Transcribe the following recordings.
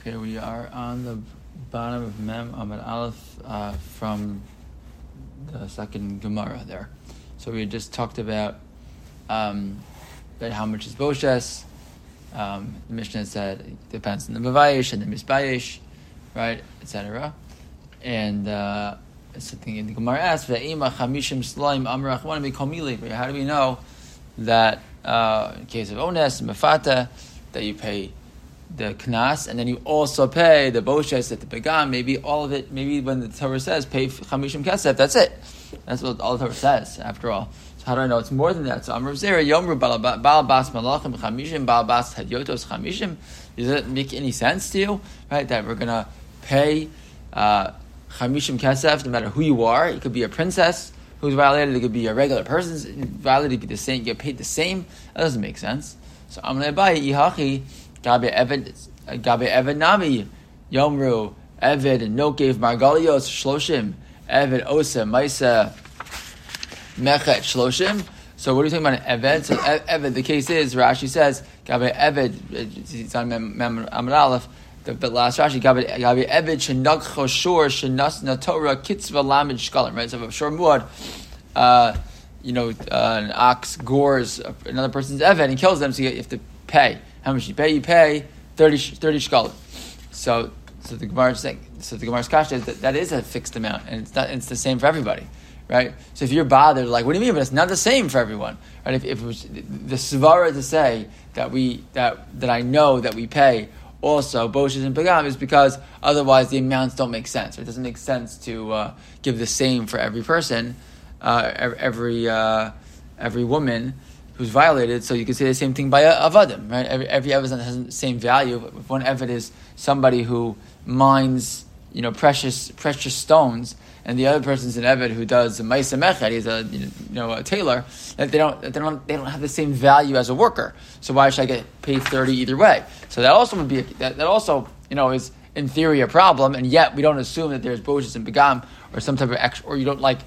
Okay, we are on the bottom of Mem Amud Aleph uh, from the second Gemara there. So we just talked about um, that how much is Boshes. Um, the Mishnah said it depends on the Mavayish and the Misbayish, right, etc. And uh, something in the Gemara asks, "Ve'ima chamishim slaim amrach komili." How do we know that uh, in case of ones and mefata that you pay the knas, and then you also pay the boshes at the begam. Maybe all of it. Maybe when the Torah says pay chamishim kesef, that's it. That's what all the Torah says. After all, so how do I know it's more than that? So Amr Zera Yomru Balabas Malachim Chamishim Balabas Hadyotos Chamishim. Does it make any sense to you? Right, that we're gonna pay uh, Chamishim Kesef no matter who you are. It could be a princess who's violated. It could be a regular person violated. It could be the same. You get paid the same. That doesn't make sense. So Amr Abaye Yihachi. Gabe Eved, Gabe Eved Nami, Yomru, Eved, No gave Margalios, Shloshim, Eved Osa, Maisa, Mechet, Shloshim. So what are you talking about Eved? So Eved, the case is, Rashi says, Gabe Eved, it's on Amar Aleph, the, the last Rashi, Gabe Eved, Shenag Choshur, Shenas Natora, Kitzva Lamed Shkalim, right? So if Shor Muad, uh, you know, uh, an ox gores another person's Eved and kills them, so you have to pay. How much you pay? You pay 30, 30 shkalim. So, so the Gemara is saying, so the Gemara's kasha is that that is a fixed amount, and it's not, it's the same for everybody, right? So if you're bothered, like, what do you mean? But it's not the same for everyone, right? If, if it was the svara to say that we that that I know that we pay also boshes and pagam is because otherwise the amounts don't make sense. It doesn't make sense to uh, give the same for every person, uh, every uh, every woman who's violated, so you can say the same thing by avadim, right? Every, every evidence has the same value. If one evidence is somebody who mines, you know, precious precious stones, and the other person's an eved who does a ma'isa meched, he's a you know a tailor, that they don't they don't they don't have the same value as a worker. So why should I get paid thirty either way? So that also would be a, that, that also you know is in theory a problem, and yet we don't assume that there's boshes and begam or some type of extra, or you don't like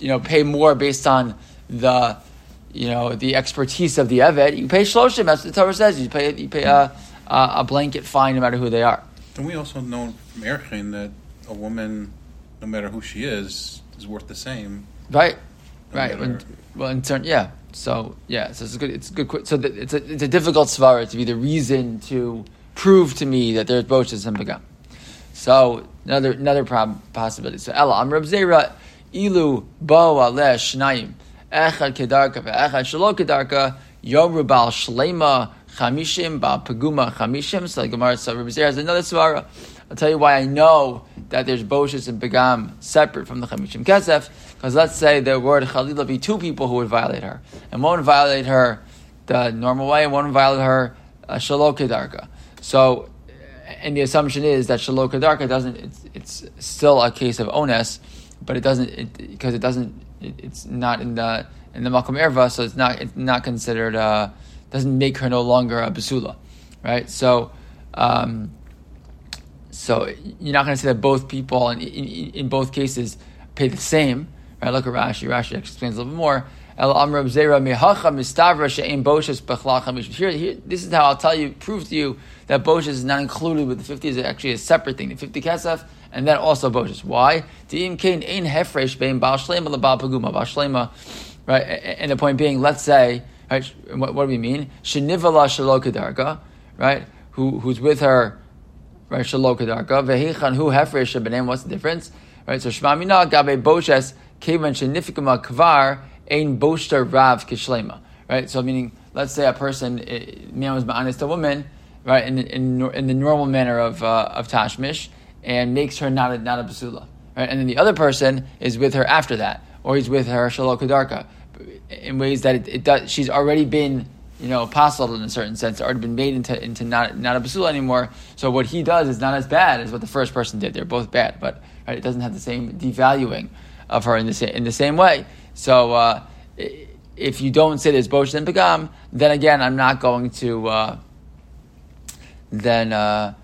you know pay more based on the you know, the expertise of the Eved, you pay shloshim. That's what the Torah says. You pay you pay a, a blanket fine no matter who they are. And we also know from Erchin that a woman, no matter who she is, is worth the same. Right, no right. When, well, in turn, yeah. So yeah, so it's a good. It's a good. So the, it's a it's a difficult svara to be the reason to prove to me that there's boshas and begam. So another another problem possibility. So Ella Amr Zera Ilu Bo Aleh Shnayim echad kedarka ve'echad shelo kedarka, yomru bal shlema chamishim, bal paguma chamishim. So the Gemara there has another svara. I'll tell you why I know that there's boshes and pagam separate from the chamishim kesef. Because let's say there were chalila be two people who would violate her, and one would violate her the normal way, and one would violate her uh, shelo kedarka. So, and the assumption is that shelo kedarka doesn't. It's, it's still a case of ones, but it doesn't because it, it doesn't it, it's not in the in the makom erva, so it's not it's not considered uh, doesn't make her no longer a basula, right? So. Um, so you're not going to say that both people in, in, in, both cases pay the same, right? Look at Rashi. Rashi explains a little bit more. Here, here, this is how I'll tell you, prove to you that Boshes is not included with the 50 is actually a separate thing. The 50 kesef and then also Boshes. Why? Right? And the point being, let's say, right, what, do we mean? Shenivala shalokadarka, right? Who, who's with her, right? Shalokadarka. Vehichan hu hefresh benem. What's the difference? Right? So Shmamina gabe Boshes kevan shenifikama kvar ein boshter rav kishlema. Right? So meaning, let's say a person, man was honest, a woman, right? In, in, in the normal manner of, uh, of tashmish and makes her not a, not a basula. Right? And then the other person is with her after that, or he's with her shalom kadarka, in ways that it, it, does, she's already been you know apostled in a certain sense, already been made into, into not, not a basula anymore. So what he does is not as bad as what the first person did. They're both bad, but right, it doesn't have the same devaluing of her in the, in the same way. So uh, if you don't say there's bosh and pagam, then again, I'm not going to. Uh, then uh,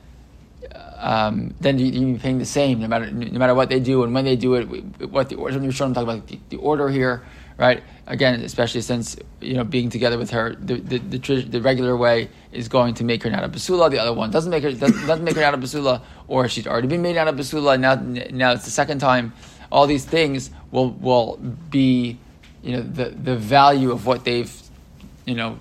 um, then you, you be paying the same no matter no matter what they do and when they do it. What the order you're talking about the, the, order here, right? Again, especially since you know being together with her, the the, the, the regular way is going to make her not a basula. The other one doesn't make her doesn't, doesn't make her not a basula, or she's already been made not a basula. Now now it's the second time. All these things will will be you know the the value of what they've you know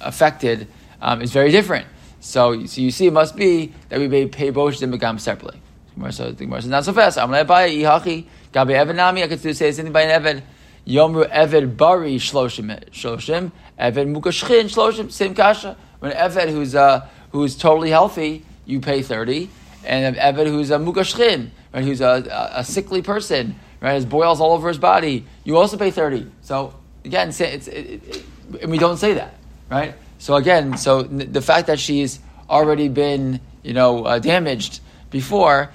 affected um, is very different. So, so you see, it must be that we may pay Bosh and Begam separately. So the Gemara says not so fast. I'm going like by Ihachi Gabi Eved Nami. I could say something by an Eved. Yomru Eved Bari Shloshim Shloshim Eved Mukashchin Shloshim same kasha. When Eved who's uh, who's totally healthy, you pay thirty, and Eved who's a Mukashchin, right, who's a, a, sickly person, right, has boils all over his body, you also pay thirty. So again, it's, it's it, it, and we don't say that, right? So again, so the fact that she's already been, you know, uh, damaged before,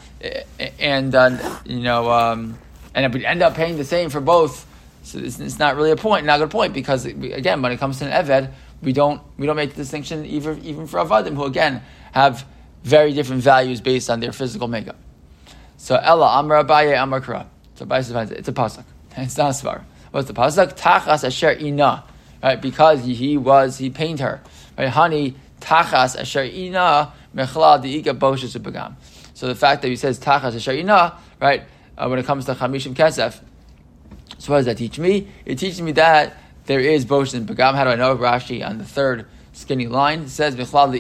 and uh, you know, um, and end up paying the same for both. So it's, it's, not really a point, not a good point, because again, when it comes to an eved, we don't we don't make the distinction even even for avadim, who again have very different values based on their physical makeup. So Ella Amar Abaye Amar Kra. So Abaye it's a pasuk. It's not a svar. What's the pasuk? Tachas asher ina right? Because he was he pained her, right? Honey tachas asher ina mechla diika boshes ubagam. So the fact that he says tachas asher ina, right? Uh, when it comes to chamishim kesef, so what does that teach me? It teaches me that there is boshes and bagam. How do I know? Rashi on the third skinny line says mechlal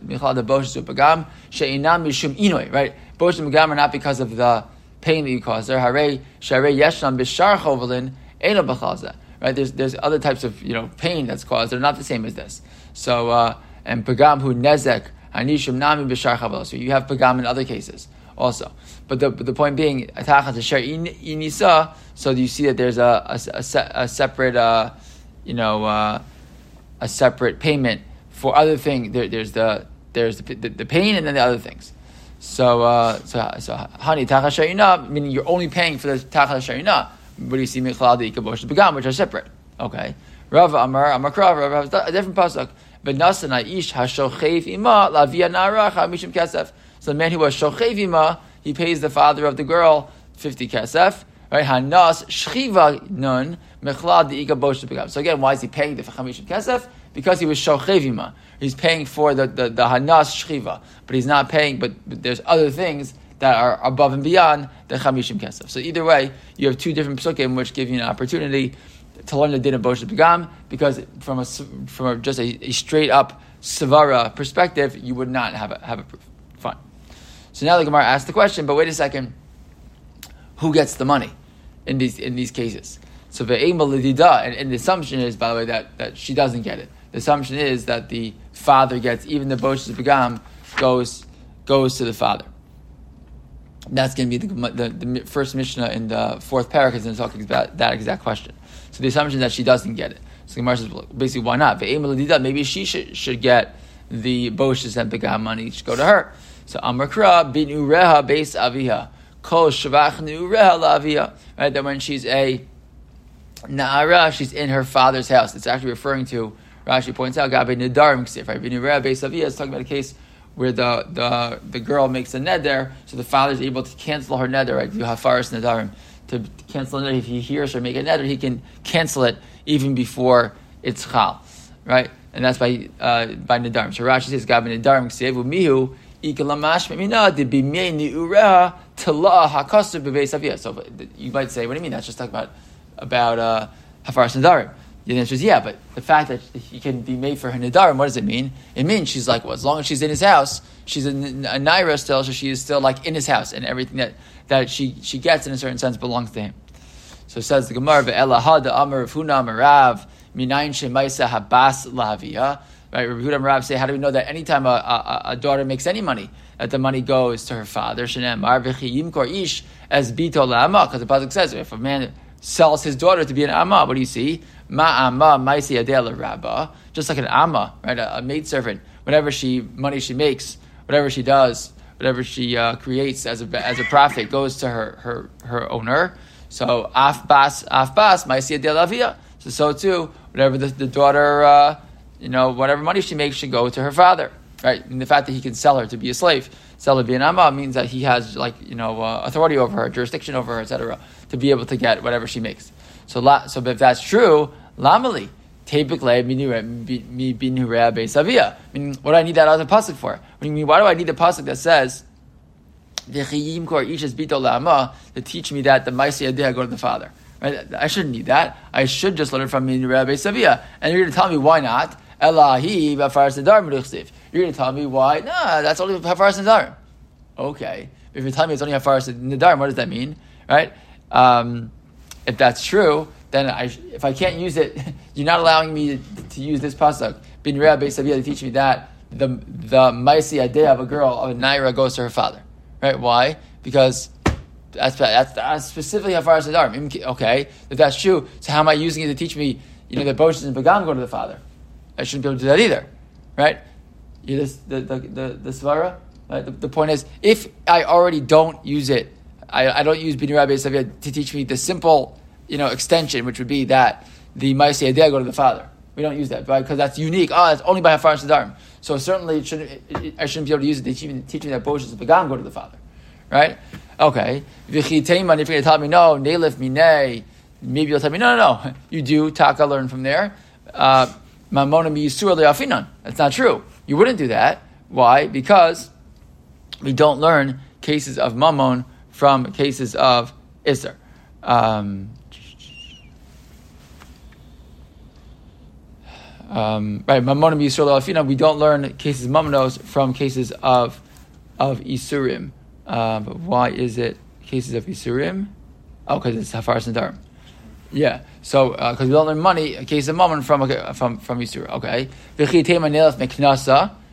mechlal the boshes ubagam she'inam mishum inoi, right? Boshes and bagam are not because of the pain that you cause there. Hare share yeshlam bishar chovelin eno b'chalzeh right? There's there's other types of you know pain that's caused. They're not the same as this. So uh, and pagam hu nezek hanishim nami b'shar. So you have pagam in other cases also. But the but the point being atachas asher inisa. So you see that there's a a, a, a separate uh, you know uh, a separate payment for other thing. There, there's the there's the, the, the, pain and then the other things. So uh, so so honey tachas meaning you're only paying for the tachas what do you see Michlal the Ikabosh Begam, which are separate? Okay. Rav Amar Amar Krav Rav has a different pasuk. V'nasan Aish hashochev ima lavia naracha mishim kesef. So the man who was shochev ima, he pays the father of the girl fifty kesef. Right? Hanas shchiva nun mechlad the Ikabosh Begam. So again, why is he paying the chamishim kesef? Because he was shochev ima. He's paying for the, the, the hanas shchiva, but he's not paying. But, but there's other things that are above and beyond the chamishim kesef. So either way, you have two different psukim which give you an opportunity to learn the din of Bosh Begam, because from a, from a, just a, a, straight up Savara perspective, you would not have a, have a proof. Fine. So now the Gemara asks the question, but wait a second, who gets the money in these in these cases? So the and, and the assumption is, by the way, that, that she doesn't get it. The assumption is that the father gets even the Bosh Begam goes goes to the father. That's going to be the, the, the, first Mishnah in the fourth paragraph is going to talk about that exact question. So the assumption that she doesn't get it. So Gemara says, well, basically, why not? Maybe she should, should get the Boshes and Begam money, should go to her. So Amakra bin Ureha base Aviha. Kol Shavach Ureha Laviha. Right, that when she's a Na'ara, she's in her father's house. It's actually referring to, Rashi points out, Gabi Nidarim Ksif, right? Bin Ureha base Aviha is talking about a case where the, the, the girl makes a neder, so the father is able to cancel her neder, right? You have faris nedarim. To cancel a neder, if he hears her make a neder, he can cancel it even before it's chal, right? And that's by uh, by nedarim. So Rashi says, "Gab nedarim ksevu mihu So you might say, "What do you mean? That's just talking about about uh, hafaras nedarim." The answer is yeah, but the fact that he can be made for her nidarim, what does it mean? It means she's like, well, as long as she's in his house, she's a, a naira still, so she is still like in his house, and everything that, that she, she gets in a certain sense belongs to him. So it says the Gemara, "Ve'ela hada amar Huna marav minayin shemaisa habas lahavia." Right, Rabbi say, how do we know that anytime a, a, a, daughter makes any money, that the money goes to her father? Shenem ish as bito because the pasuk says, if a man sells his daughter to be an amma, what do you see? Ma'ama maisi adela rabba, just like an amma, right? A, a maid servant. Whatever she money she makes, whatever she does, whatever she uh, creates as a as a profit goes to her her her owner. So afbas afbas maisi adela avia. So so too, whatever the, the daughter, uh, you know, whatever money she makes should go to her father, right? And the fact that he can sell her to be a slave, amma means that he has like you know uh, authority over her, jurisdiction over her, etc., to be able to get whatever she makes. So, la, so if that's true, lamali. Typically, me binu rabbi savia. Meaning, what do I need that other pasuk for? You mean? Why do I need the pasuk that says to teach me that the ma'aseh adeh go to the father? Right? I shouldn't need that. I should just learn it from rabbi savia. And you're going to tell me why not? Elahi You're going to tell me why? Nah, that's only hafaras nedar. Okay. If you're telling me it's only hafaras nedar, what does that mean? Right? Um, if that's true, then I, if I can't use it, you're not allowing me to, to use this pasuk. Bin Rea Beisavia to teach me that the the maisi idea of a girl of a naira goes to her father, right? Why? Because that's that's, that's specifically how far as the Okay, if that's true, so how am I using it to teach me? You know, that Boshas and Bagam go to the father. I shouldn't be able to do that either, right? The the the, the svara. Right? The, the, point is, if I already don't use it, I, I don't use Bin Rabbi to teach me the simple you know, extension, which would be that the Maisi Adeh go to the father. We don't use that because that's unique. Oh, it's only by Hafaras Nedarim. So certainly shouldn't, it, it, I shouldn't be able to use it to teach me, teach me that Boshas Began go to the father. Right? Okay. If you're going to tell me, no, Nelif Minei, maybe you'll tell me, no, no, no. You do, Taka learn from there. Uh, Mamona Miyisur Le'afinan. That's not true. You wouldn't do that. Why? Because we don't learn cases of Mammon from cases of Isser. Um, um, right, Mamonim Yisrael Alfina, we don't learn cases of Mamonos from cases of of Isurim. Uh, but why is it cases of Isurim? Oh, because it's Hafaras Nedarim. Yeah, so because uh, we don't learn money, a case of Mammon from from from Isurim. Okay,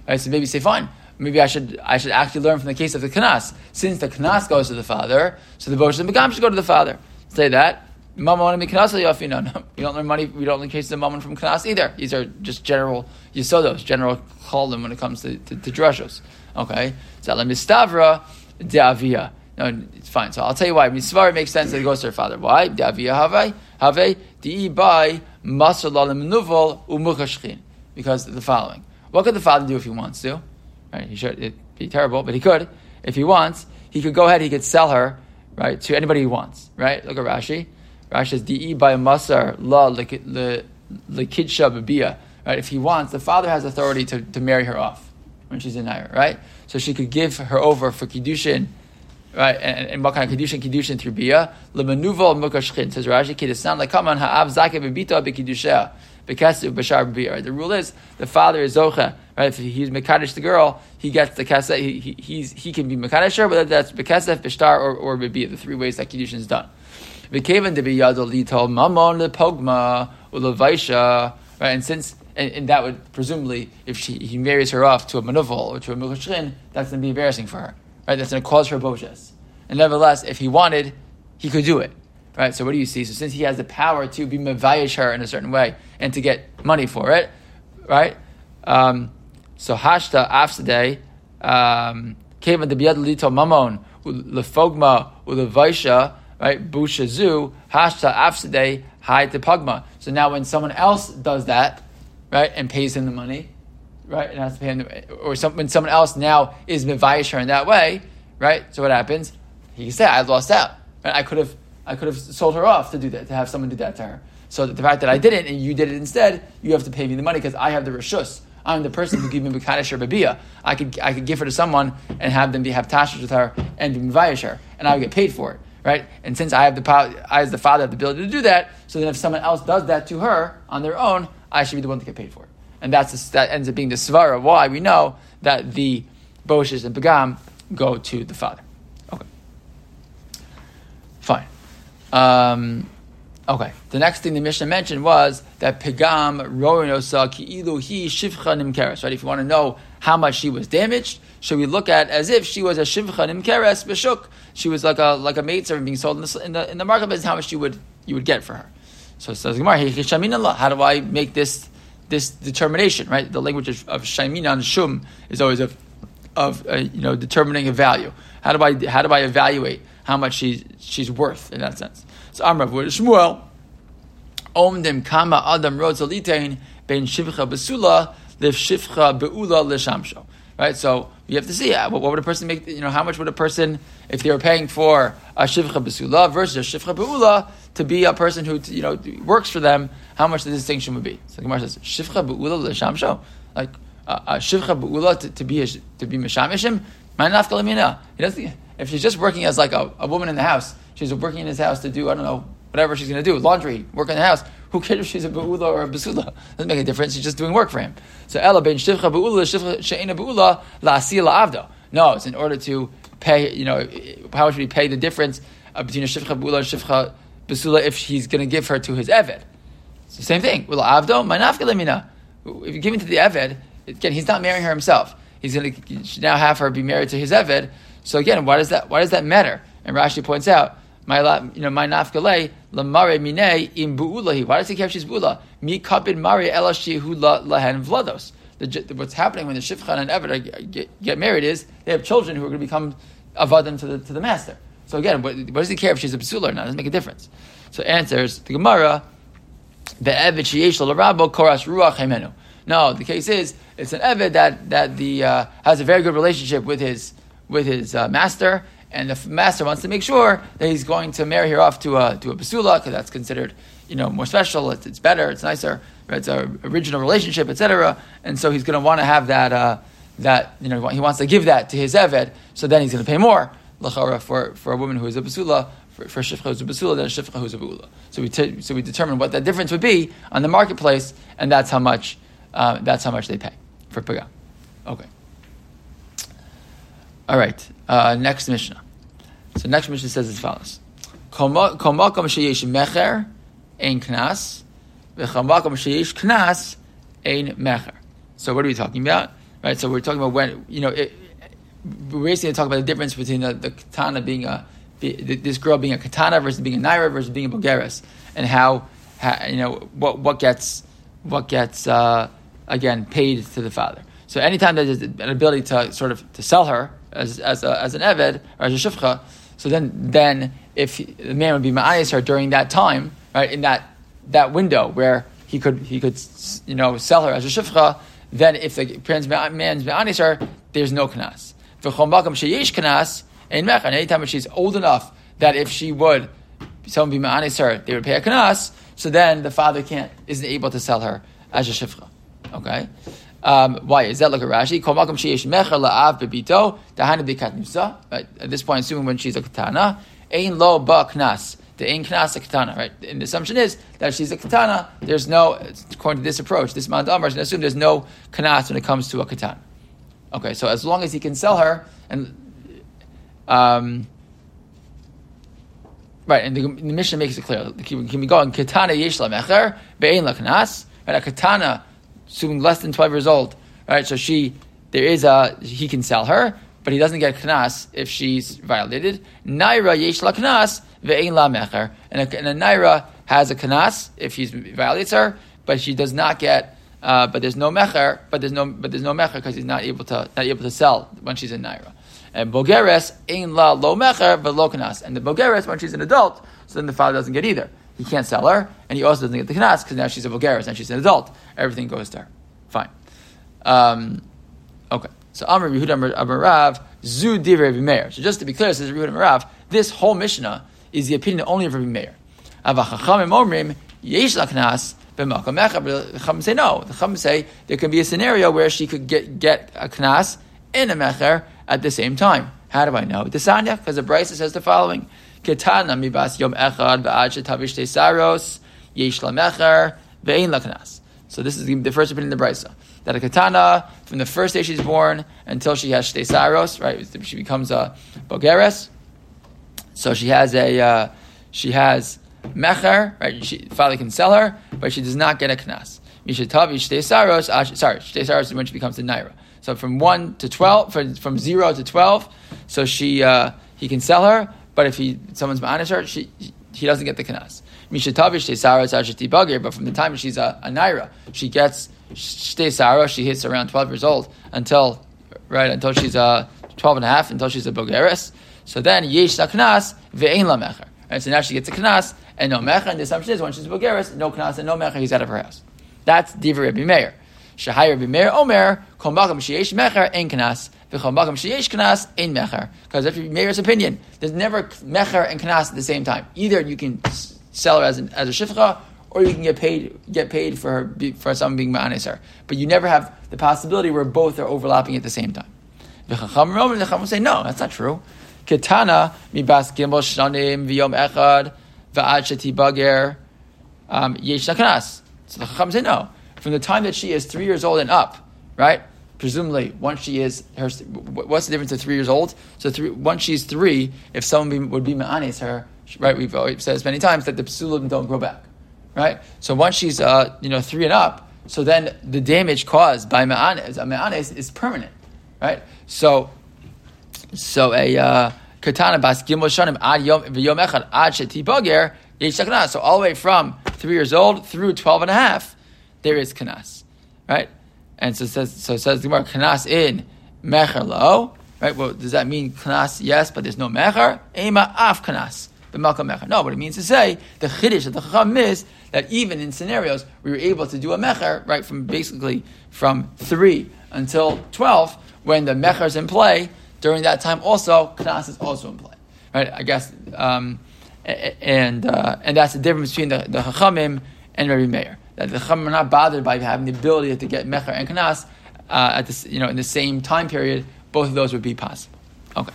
right, so maybe say fine. Maybe I should I should actually learn from the case of the Knas. Since the Knas goes to the father, so the Bosh and Begam should go to the father. Say that. Mammon and Knas You don't learn money. We don't learn cases of mammon from Knas either. These are just general yisodos, general cholim when it comes to, to, to drashos. Okay, so la mistavra de'avia. No, it's fine. So I'll tell you why. Misvar makes sense that it goes to her father. Why? Di. Because the following. What could the father do if he wants to? Right? He should. It'd be terrible, but he could. If he wants, he could go ahead. He could sell her right to anybody he wants. Right? Look at Rashi. Rashi says, Di'i by Masar la lekidsha babia. Right? If he wants, the father has authority to, to marry her off when she's in Naira, right? So she could give her over for Kiddushin, right? And, and what kind of Kiddushin? Kiddushin through Bia. Lemenuval mukashchin. Says Rashi, Kiddusan lekaman ha'av zakeh bebita bekiddusha. Bekesu b'shar b'bia. The rule is, the father is zocha, right? If he's Mekadesh the girl, he gets the kesef, he, he, he's, he can be Mekadesh her, whether that's Bekesef, Bishtar, or, or Bibia, the three ways that Kiddushin is done. V'kevan de biyado lito mamon lepogma ulevaisha. Right, and since and, and, that would presumably, if she he marries her off to a manuval or to a mukashchin, that's going to be embarrassing for her. Right, that's going to cause her boshes. And nevertheless, if he wanted, he could do it. Right, so what do you see? So since he has the power to be mavayish her in a certain way and to get money for it, right? Um, so hashta afsadeh, um, kevan de biyad lito mamon lefogma ulevaisha right? Bushazu, hashta afsade, hi to pagma. So now when someone else does that, right, and pays him the money, right, and has to pay him, or some, when someone else now is mivayish her in that way, right? So what happens? He can say, I lost out. Right? I could have, I could have sold her off to do that, to have someone do that to her. So the fact that I didn't and you did it instead, you have to pay me the money because I have the rishus. I'm the person who gave me Mekadesh or Babia. I could, I could give her to someone and have them be, have tashas with her and be Mivayish her, and I would get paid for it right? And since I have the power, I as the father have the ability to do that, so then if someone else does that to her on their own, I should be the one to get paid for it. And that's that ends up being the svara. Why we know that the boshes and pagam go to the father. Okay, fine. Um, okay, the next thing the Mishnah mentioned was that pagam roinosa ki'ilu hi shivcha nimkeres. Right, if you want to know how much she was damaged, should we look at as if she was a shivcha nimkeres b'shuk? She was like a like a maid servant being sold in the in the, in the marketplace. How much you would you would get for her? So it says Gemara, how do I make this this determination? Right, the language of, of and shum is always of of uh, you know determining a value. How do I how do I evaluate how much she's she's worth in that sense? So Amrav with Shmuel, Omdim kama adam rotzalitein ben shivcha besula liv shivcha beula lishamsho. Right, so you have to see uh, what, what, would a person make. You know, how much would a person, if they were paying for a shivcha besula versus a shivcha beula, to be a person who you know works for them, how much the distinction would be. So the Gemara says, Shivcha be'ula l'shamsho, like uh, uh, Shivcha be'ula to, be a, to be mishamishim. He doesn't. If she's just working as like a, a woman in the house, she's working in his house to do I don't know whatever she's going to do, laundry, work in the house. Who cares if she's a be'ula or a basula? Doesn't make a difference. She's just doing work for him. So ela ben shivcha be'ula shivcha she'ena be'ula la'asiyah la'avdo. No, it's in order to pay. You know, how much we pay the difference uh, between a shivcha be'ula and shivcha basula if he's going to give her to his eved? It's the same thing. Well, avdo lemina. If you give it to the eved, again, he's not marrying her himself. He's going to now have her be married to his eved. So again, why does that why does that matter? And Rashi points out, my you know my nafkale lamare mine im buulahi. Why does he care if she's buula? Mi kapid mare elashihu lahen vlados. What's happening when the shifcha and eved get, get, married is they have children who are going to become avadim to the to the master. So again, what, what does he care if she's a basula or not? It doesn't make a difference. So answers the Gemara, the sheyesh l'rabo koras ruach. No, the case is it's an eved that that the uh, has a very good relationship with his with his uh, master, and the master wants to make sure that he's going to marry her off to a to a basula because that's considered you know more special. It's, it's better. It's nicer. It's an original relationship, etc. And so he's going to want to have that uh, that you know he wants to give that to his eved. So then he's going to pay more lachara for for a woman who is a basula. For, for shifcha who's a basula, then shifcha who's a bula. So we t- so we determine what that difference would be on the marketplace, and that's how much uh, that's how much they pay for paga. Okay. All right. Uh, next Mishnah. So next Mishnah says as follows: Kol makom sheyesh mecher ein knas, v'chol makom sheyesh knas ein mecher. So what are we talking about? Right. So we're talking about when you know it, we're basically talking about the difference between the, the katana being a this girl being a katana versus being a naira versus being a bogeres, and how, how, you know what what gets what gets uh, again paid to the father. So anytime there's an ability to sort of to sell her as as, a, as an eved or as a shifcha, so then then if the man would be ma'ayis her during that time, right in that that window where he could he could you know sell her as a shifcha, then if the man's ma'ayis her, there's no knas. Mecha. Anytime she's old enough that if she would someone be ma'anis her, they would pay a kanas, So then the father can't isn't able to sell her as a shifcha. Okay. Um, why is that? Look at Rashi. Kol makom sheyesh mecher la'av bebito dahana b'kat Right at this point, assuming when she's a katana, ein lo ba knas. The ein knas a katana. Right. And the assumption is that she's a katana. There's no, according to this approach, this man Amar is going assume there's no knas when it comes to a katana. Okay. So as long as he can sell her and um, right, and the, the makes it clear. Can, can we go on katana yesh mecher be'ein la knas? Right, a katana assuming less than 12 years old, right? So she, there is a, he can sell her, but he doesn't get knas if she's violated. Naira yesh la knas ve'ein la mecher. And a, and a naira has a knas if he violates her, but she does not get, uh, but there's no mecher, but there's no, but there's no mecher because he's not able to, not able to sell when she's in naira. And bogeres ein la lo mecher ve'lo knas. And the bogeres when she's an adult, so then the father doesn't get either. He can't sell her, and he also doesn't get the knas because now she's a bogeres and she's an adult. Everything goes to her. Fine. Um, okay. So Amr Yehuda Amr Rav Zu Divrei Meir. So just to be clear, says Yehuda Amr Rav, this whole Mishnah is the opinion only of Rabbi Meir. Avachachamim Omrim Yesh Laknas b'makom mecha. But the Chacham say no. The Chacham say there can be a scenario where she could get get a knas in a mecher at the same time. How do I know? The Desanya, because the Brisa says the following: Ketana mibas yom echad v'ad shetavish saros yesh lamecher ve'in laknas. So this is the first opinion in the Brisa that a katana from the first day she's born until she has shtei saros, right? She becomes a bogeres. So she has a uh, she has mecher, right? She, father can sell her, but she does not get a knas. Mishatavi shtei saros. Ah, sorry, shtei saros is when she becomes a naira. So from one to twelve, from, from zero to twelve, so she uh, he can sell her, but if he someone's ma'anish her, she, he doesn't get the knas. kanas. Mishatavish ah, bagir, but from the time she's a, a naira, she gets shtei sara. She hits around twelve years old until right until she's a 12 and a half until she's a bogeres. So then yesh knas ve'ein la mecher. And so now she gets a knas and no mecher. And the assumption is when she's bogeres, no knas and no mecher, he's out of her house. That's divrei Rabbi Meir. Shahai Rabbi Meir Omer kol makam sheyesh mecher ein knas. Because if you Meir's opinion, there's never mecher and knas at the same time. Either you can sell her as, an, as a shifcha, or you can get paid get paid for her for someone being ma'anes her. But you never have the possibility where both are overlapping at the same time. The chacham say no, that's not true. Ketana mibas gimel shanim v'yom echad va'ad sheti bager um, yesh. So the chacham say no. From the time that she is three years old and up, right? Presumably, once she is her, what's the difference of three years old? So three, once she's three, if someone be, would be ma'anis her, right? We've said this many times that the psulim don't grow back, right? So once she's uh, you know three and up, so then the damage caused by ma'anis, ma'anis is permanent, right? So, so a uh, katana bas gimel shanim ad yom v'yom echad ad sheti bager so all the way from three years old through 12 and a half, there is kanas, right? And so says, so says the Gemara, kanas in mecher lo, right? Well, does that mean kanas? Yes, but there's no mecher. Ema af kanas. No, what it means to say, the chiddush of the chacham is that even in scenarios we were able to do a mecher, right, from basically from three until 12, when the mecher is in play, during that time also, kanas is also in play, right? I guess, um, and uh, and that's the difference between the, the Chachamim and Rabbi Meir. That the Chachamim are not bothered by having the ability to get Mecher and Kanas uh, at this, you know, in the same time period. Both of those would be possible. Okay,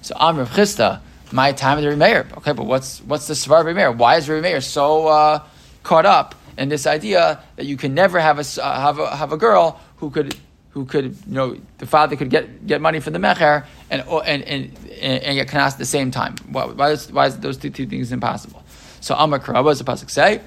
so Amr Chisda, my time of the Rabbi Meir. Okay, but what's what's the Svar Rabbi Meir? Why is Rabbi Meir so uh, caught up in this idea that you can never have a uh, have a have a girl who could who could, you know, the father could get, get money for the mecher and, and, and, and get kanas at the same time. Why, why, is, why is those two, two things impossible? So Amar what does the pasuk say?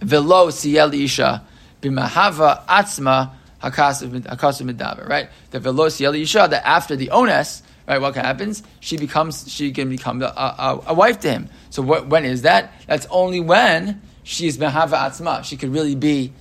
Velo siyel isha b'mahava atzma hakasav medaber. Right, the velo siyel isha that after the ones, right, what happens? She becomes she can become a, a, a wife to him. So what, when is that? That's only when she's mahava atzma. She could really be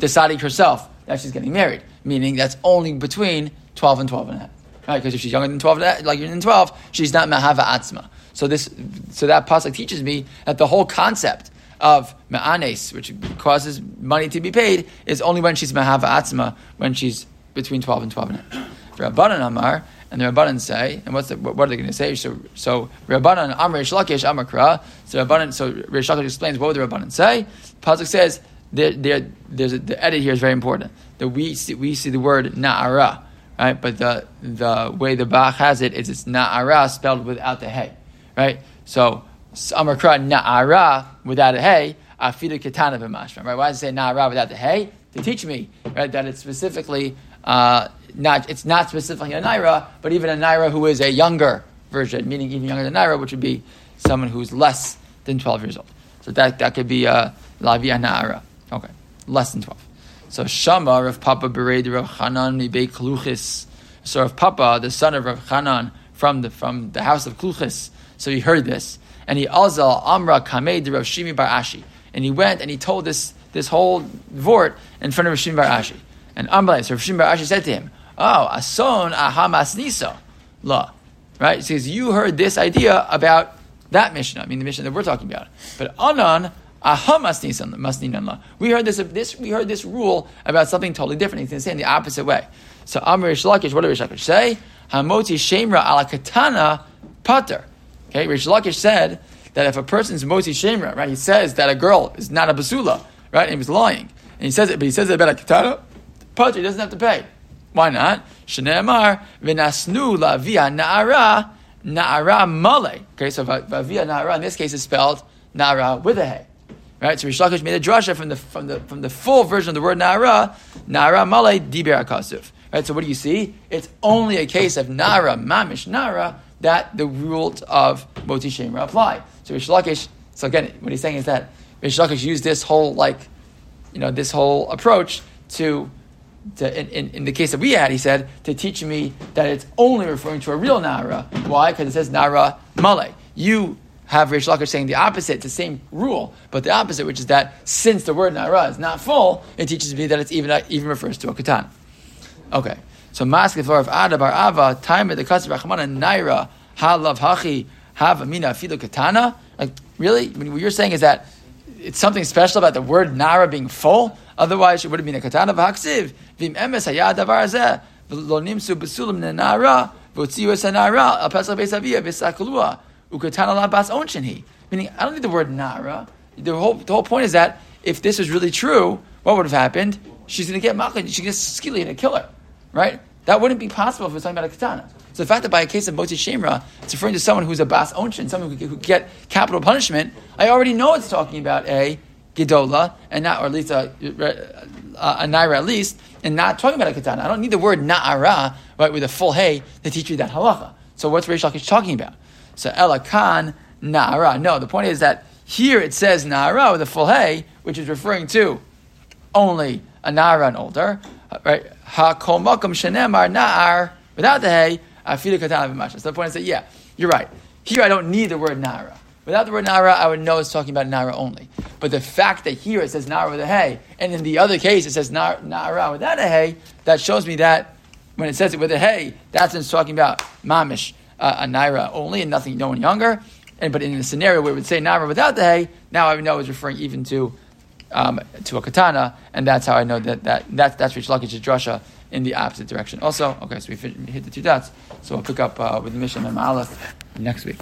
deciding herself that she's getting married meaning that's only between 12 and 12 and a half. Right? Because if she's younger than 12, like you're in 12, she's not mahava atzma. So this, so that pasuk teaches me that the whole concept of ma'anes, which causes money to be paid, is only when she's mahava atzma, when she's between 12 and 12 and a half. Rabbanan Amar, and the Rabbanan say, and what's the, what are they going to say? So, so Rabbanan Amar Rish Lakish. So Rabbanan, so Rish Lakish explains what would the Rabbanan say. Pasuk says there, there, there's a, the edit here is very important that we see, we see the word na'ara, right? But the the way the Bach has it is it's na'ara spelled without the hey, right? So amakra na'ara without a hey, afidu katana b'mashma, right? Why does it say na'ara without the hey? To teach me, right, that it's specifically uh, not it's not specifically a naira, but even a naira who is a younger version, meaning even younger than naira, which would be someone who's less than twelve years old. So that that could be a lavia na'ara. Okay, less than twelve. So Shama, Rav Papa Bered Rav Hanan Mibei Kluchis. So Rav Papa, the son of Rav Hanan from the from the house of Kluchis, so he heard this, and he azal Amra Kamed Rav Shimi Bar Ashi, and he went and he told this this whole vort in front of Rav Shimi Bar Ashi, and Amra, so Rav Shimi Bar Ashi said to him, "Oh, ason ahamas nisa, la." Right? He says, You heard this idea about that Mishnah, I mean the Mishnah that we're talking about. But Anan we heard this, this. We heard this rule about something totally different. He's going to say in the opposite way. So Amr Rish Lakish, what did Rish Lakish say? Hamoti Shemra ala katana pater. Okay, Rish Lakish said that if a person's moti shemra, right, he says that a girl is not a basula, right, and he was lying, and he says it, but he says it about a katana pater, he doesn't have to pay. Why not? Shneemar v'nasnu la via na'ara na'ara male. Okay, so via na'ara in this case is spelled na'ara with a hay. Right? So Rish Lakish made a drasha from the from the from the full version of the word Nara, Nara Male Diber Akasuf. Right? So what do you see? It's only a case of Nara, Mamish Nara, that the rules of Moti Shemra apply. So Rish Lakish, so again, what he's saying is that Rish Lakish used this whole like, you know, this whole approach to to, in, in, in, the case that we had, he said, to teach me that it's only referring to a real Nara. Why? Because it says Nara Male. You have Rish Lakish saying the opposite. It's the same rule, but the opposite, which is that since the word Nara is not full, it teaches me that it's even uh, even refers to a katan. Okay, so maskefar of Ada bar Ava time at the kasser Rachmana Naira halav hachi have amina filu katana. Like really, what you're saying is that it's something special about the word Nara being full. Otherwise, it would have been a katana v'haksiv vim emes hayad davar zeh v'lo nimsu besulim nenara v'otziu es hanara al pesach beisavia v'sakulua ukatan bas onshin Meaning, I don't need the word nara. The whole, the whole point is that if this was really true, what would have happened? She's going to get machad, she's going to skilly and kill her, right? That wouldn't be possible if we're talking about a katana. So the fact that by a case of moti shemra, it's referring to someone who's a bas onshin, someone who could get capital punishment, I already know it's talking about a gedola, and not, or at least a, a, a naira at least, and not talking about a katana. I don't need the word na'ara, right, with a full hay to teach you that halacha. So what's Reish Lakish talking about? So elakan na'ara. No, the point is that here it says na'ara with a full hay, which is referring to only a na'ara and older, right? Ha kol makom shenemar na'ar, without the hay, afilu katana v'masha. So the point is that, yeah, you're right. Here I don't need the word na'ara. Without the word nara, I would know it's talking about nara only. But the fact that here it says nara with a hay, and in the other case it says nara, nara without a hay, that shows me that when it says it with a hay, that's when it's talking about mamish, uh, a naira only, and nothing, no one younger. And but in the scenario where it would say nara without the hay, now I know it's referring even to um, to a katana, and that's how I know that that that's that's Rish Lakish drasha in the opposite direction. Also, okay, so we hit the two dots. So we'll pick up uh, with the mission and Aleph next week.